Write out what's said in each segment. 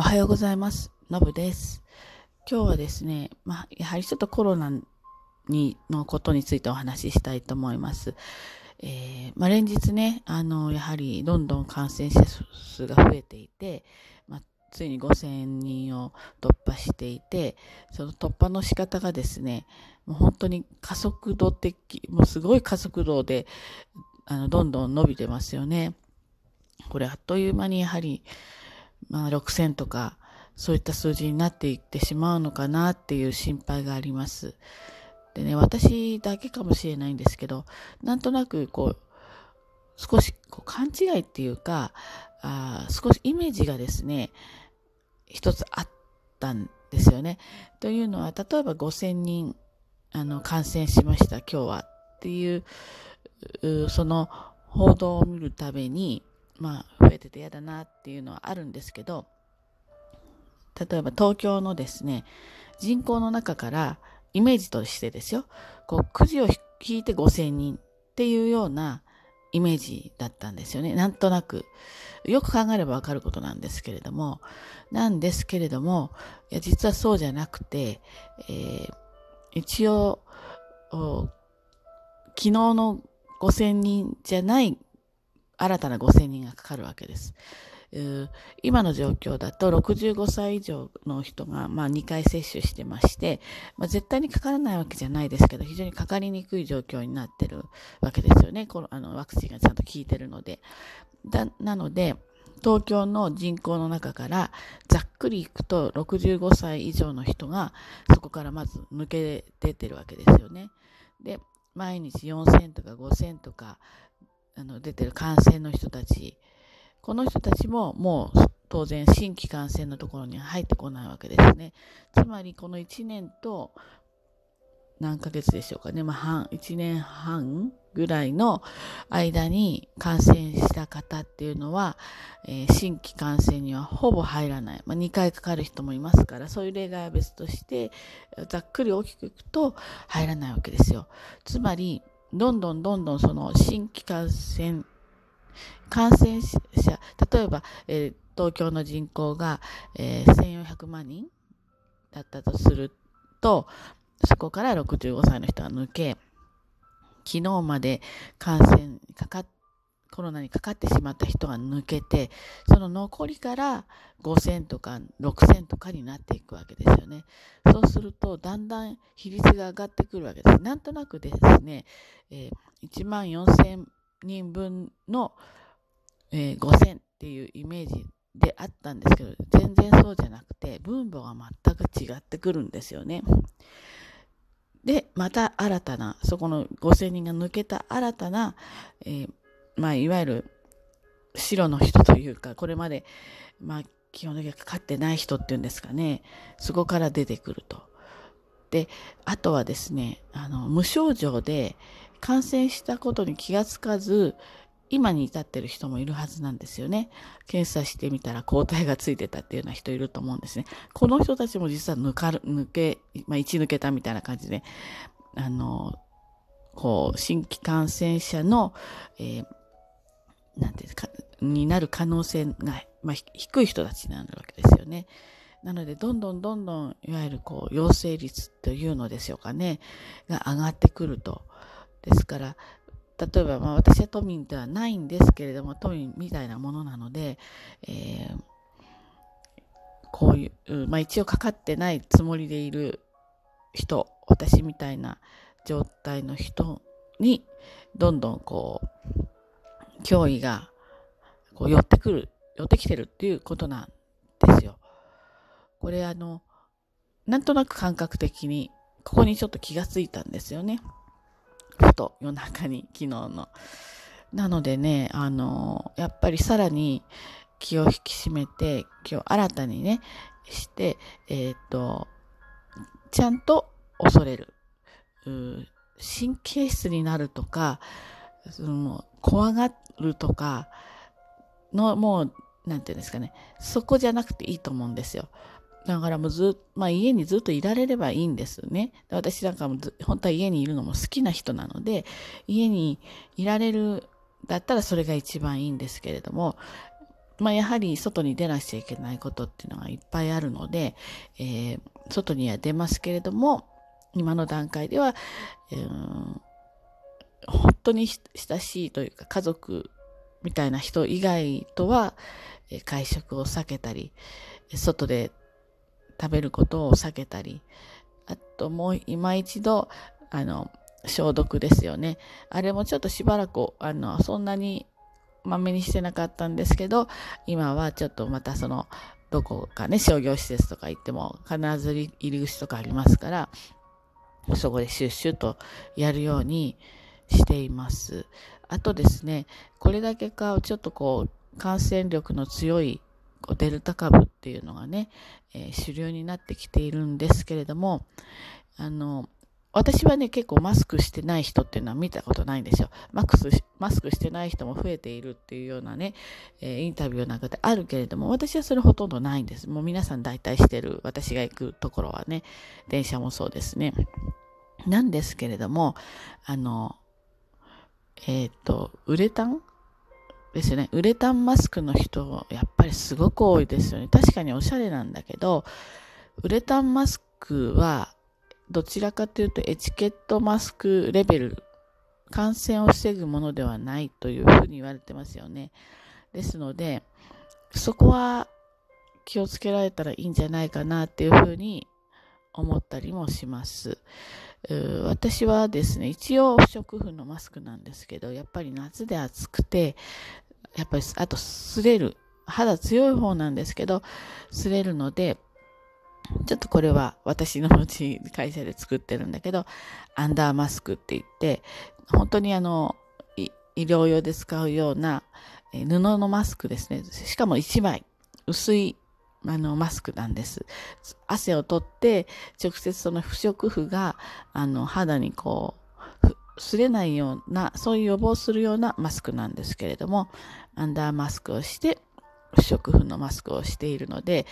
おはようございます。のぶです。今日はですね、まあ、やはりちょっとコロナに、のことについてお話ししたいと思います。えー、まあ、連日ね、あの、やはりどんどん感染者数が増えていて、まあ、ついに5000人を突破していて、その突破の仕方がですね、もう本当に加速度的、もうすごい加速度で、あの、どんどん伸びてますよね。これあっという間にやはり、まあ、6000とか、そういった数字になっていってしまうのかなっていう心配があります。でね、私だけかもしれないんですけど、なんとなくこう、少しこう勘違いっていうかあ、少しイメージがですね、一つあったんですよね。というのは、例えば5000人、あの、感染しました、今日はっていう、その報道を見るたびに、まあ、増えてて嫌だなっていうのはあるんですけど、例えば東京のですね、人口の中からイメージとしてですよ、こう、くじを引いて5000人っていうようなイメージだったんですよね。なんとなく。よく考えればわかることなんですけれども、なんですけれども、いや実はそうじゃなくて、えー、一応、昨日の5000人じゃない新たな5000人がかかるわけです。今の状況だと65歳以上の人がまあ2回接種してまして、まあ、絶対にかからないわけじゃないですけど非常にかかりにくい状況になってるわけですよね。このあのワクチンがちゃんと効いてるので。だなので東京の人口の中からざっくりいくと65歳以上の人がそこからまず抜け出てるわけですよね。で毎日4000とか5000とかあの出てる感染の人たちこの人たちももう当然新規感染のところには入ってこないわけですね。つまりこの1年と何ヶ月でしょうかね。まあ、半、1年半ぐらいの間に感染した方っていうのは、えー、新規感染にはほぼ入らない。まあ、2回かかる人もいますから、そういう例外は別として、ざっくり大きくいくと入らないわけですよ。つまり、どんどんどんどんその新規感染感染者、例えば、えー、東京の人口が、えー、1400万人だったとすると、そこから65歳の人は抜け、昨日まで感染、かかってコロナにかかってしまった人が抜けて、その残りから5000とか6000とかになっていくわけですよね。そうすると、だんだん比率が上がってくるわけです。なんとなくですね、えー、1万4000人分の、えー、5000っていうイメージであったんですけど、全然そうじゃなくて、分母が全く違ってくるんですよね。で、また新たな、そこの5000人が抜けた新たな、えー、まあ、いわゆる白の人というか、これまで、まあ、基本的にかかってない人っていうんですかね、そこから出てくると。で、あとはですね、あの、無症状で感染したことに気がつかず、今に至ってる人もいるはずなんですよね。検査してみたら抗体がついてたっていうような人いると思うんですね。この人たちも実は抜かる、抜け、まあ、一抜けたみたいな感じで、あの、こう、新規感染者の、えー、なんていうか、になる可能性が、まあ、低い人たちになるわけですよね。なので、どんどんどんどん、いわゆるこう、陽性率というのでしょうかね、が上がってくると。ですから、例えば、まあ、私は都民ではないんですけれども、都民みたいなものなので、えー、こういう、まあ、一応かかってないつもりでいる人、私みたいな状態の人に、どんどんこう、脅威がこう寄ってくる、寄ってきてるっていうことなんですよ。これあの、なんとなく感覚的に、ここにちょっと気がついたんですよね。ふと夜中に昨日の。なのでね、あの、やっぱりさらに気を引き締めて、今日新たにね、して、えっ、ー、と、ちゃんと恐れる。神経質になるとか、その怖がるとかの、もう、なんていうんですかね、そこじゃなくていいと思うんですよ。だからもうずまあ家にずっといられればいいんですよね。私なんかも本当は家にいるのも好きな人なので、家にいられるだったらそれが一番いいんですけれども、まあ、やはり外に出なくちゃいけないことっていうのがいっぱいあるので、えー、外には出ますけれども、今の段階では、えー、当に親しいというか家族みたいな人以外とは、会食を避けたり、外で食べることを避けたり、あともう今一度、あの、消毒ですよね。あれもちょっとしばらく、あの、そんなにまめにしてなかったんですけど、今はちょっとまたその、どこかね、商業施設とか行っても必ず入り口とかありますから、そこでシュッシュッとやるようにしています。あとですね、これだけか、ちょっとこう、感染力の強いデルタ株っていうのがね、えー、主流になってきているんですけれども、あの、私はね、結構マスクしてない人っていうのは見たことないんですよ。マスクマスクしてない人も増えているっていうようなね、えー、インタビューなんかであるけれども、私はそれほとんどないんです。もう皆さん大体してる、私が行くところはね、電車もそうですね。なんですけれども、あの、えっ、ー、と、ウレタン？ですよね。ウレタンマスクの人、やっぱりすごく多いですよね。確かにおしゃれなんだけど、ウレタンマスクは、どちらかというとエチケットマスクレベル、感染を防ぐものではないというふうに言われてますよね。ですので、そこは気をつけられたらいいんじゃないかなっていうふうに思ったりもします。私はですね、一応不織布のマスクなんですけど、やっぱり夏で暑くて、やっぱり、あと、擦れる。肌強い方なんですけど、擦れるので、ちょっとこれは私のうち会社で作ってるんだけど、アンダーマスクって言って、本当にあの、医療用で使うような布のマスクですね。しかも1枚、薄いあの、マスクなんです。汗を取って、直接その不織布が、あの、肌にこう、擦れないような、そういう予防するようなマスクなんですけれども、アンダーマスクをして、不織布のマスクをしているので、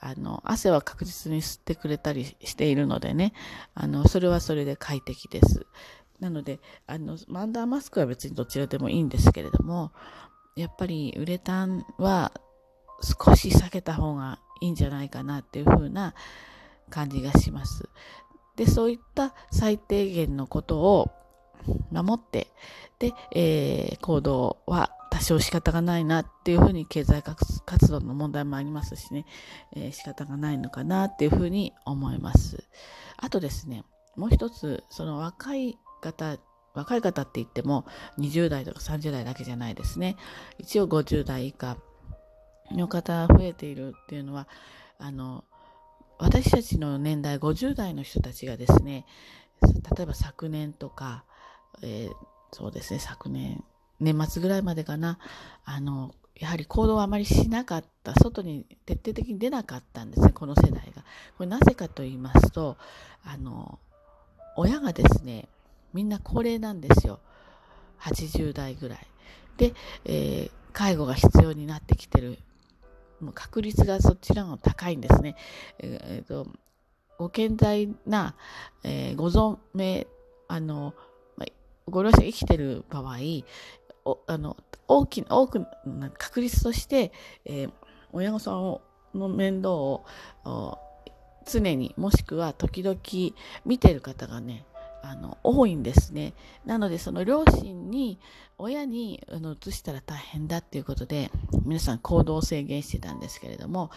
あの、汗は確実に吸ってくれたりしているのでね、あの、それはそれで快適です。なので、あの、アンダーマスクは別にどちらでもいいんですけれども、やっぱりウレタンは少し避けた方がいいんじゃないかなっていう風な感じがします。で、そういった最低限のことを守って、で、えー、行動は多少仕方がないなっていうふうに経済活動の問題もありますしね、えー、仕方がないのかなっていうふうに思います。あとですね、もう一つ、その若い方、若い方って言っても20代とか30代だけじゃないですね。一応50代以下の方増えているっていうのは、あの、私たちの年代50代の人たちがですね、例えば昨年とか、えー、そうですね、昨年、年末ぐらいまでかな、あの、やはり行動をあまりしなかった、外に徹底的に出なかったんですね、この世代が。これなぜかと言いますと、あの、親がですね、みんな高齢なんですよ。80代ぐらい。で、えー、介護が必要になってきてる確率がそちらの高いんですね。えー、とご健在な、えー、ご存命、あの、まご両親生きてる場合、おあの大きな、多くな確率として、えー、親御さんをの面倒を常にもしくは時々見てる方がねあの多いんですね。なのでその両親に親にあの移したら大変だっていうことで皆さん行動を制限してたんですけれども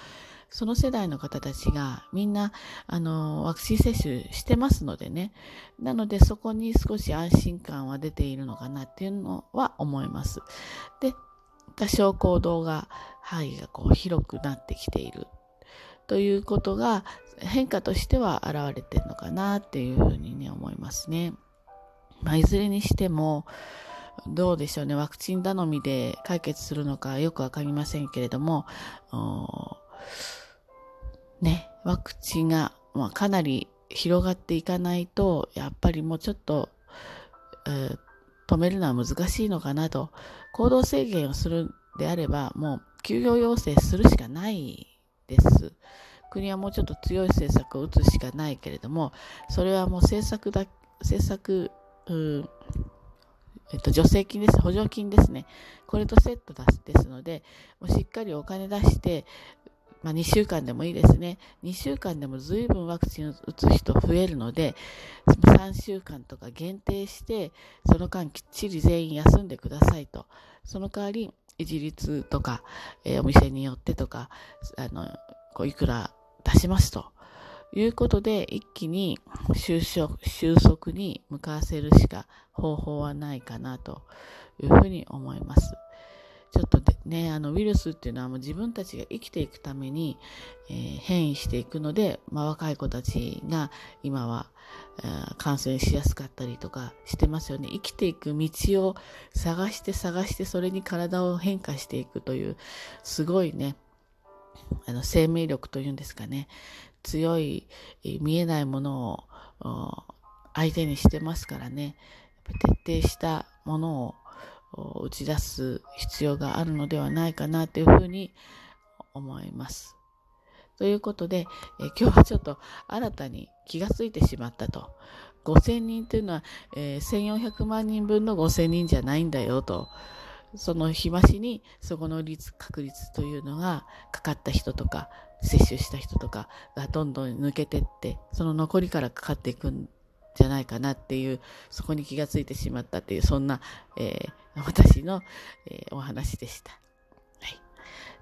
その世代の方たちがみんなあのワクチン接種してますのでねなのでそこに少し安心感は出ているのかなっていうのは思います。で多少行動が範囲がこう広くなってきているということが変化としては現れてるのかなっていうふうにね思いますね。まあ、いずれにしてもどうでしょうねワクチン頼みで解決するのかよくわかりませんけれどもねワクチンが、まあ、かなり広がっていかないとやっぱりもうちょっと、えー、止めるのは難しいのかなと行動制限をするであればもう休業要請するしかないです。国はもうちょっと強い政策を打つしかないけれども、それはもう政策だ、政策、えっと、助成金です。補助金ですね。これとセットですので、もうしっかりお金出して、まあ、2週間でもいいですね。2週間でも随分ワクチンを打つ人増えるので、3週間とか限定して、その間きっちり全員休んでくださいと。その代わり、一律とか、えー、お店によってとか、あの、こういくら出しますと。いうことで、一気に収束収束に向かわせるしか方法はないかなというふうに思います。ちょっとね、あのウイルスっていうのはもう自分たちが生きていくために、えー、変異していくので、まあ、若い子たちが今は、えー、感染しやすかったりとかしてますよね。生きていく道を探して探してそれに体を変化していくというすごいね、あの生命力というんですかね。強い見えないものを相手にしてますからね。徹底したものを打ち出す必要があるのではないかなというふうに思います。ということで、え今日はちょっと新たに気がついてしまったと。5000人というのは、えー、1400万人分の5000人じゃないんだよと。その日増しにそこの率、確率というのがかかった人とか、接種した人とかがどんどん抜けてって、その残りからかかっていくんじゃないかなっていう、そこに気がついてしまったっていう、そんな、えー、私の、えー、お話でした。はい。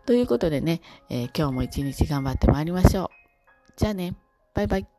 ということでね、えー、今日も一日頑張ってまいりましょう。じゃあね、バイバイ。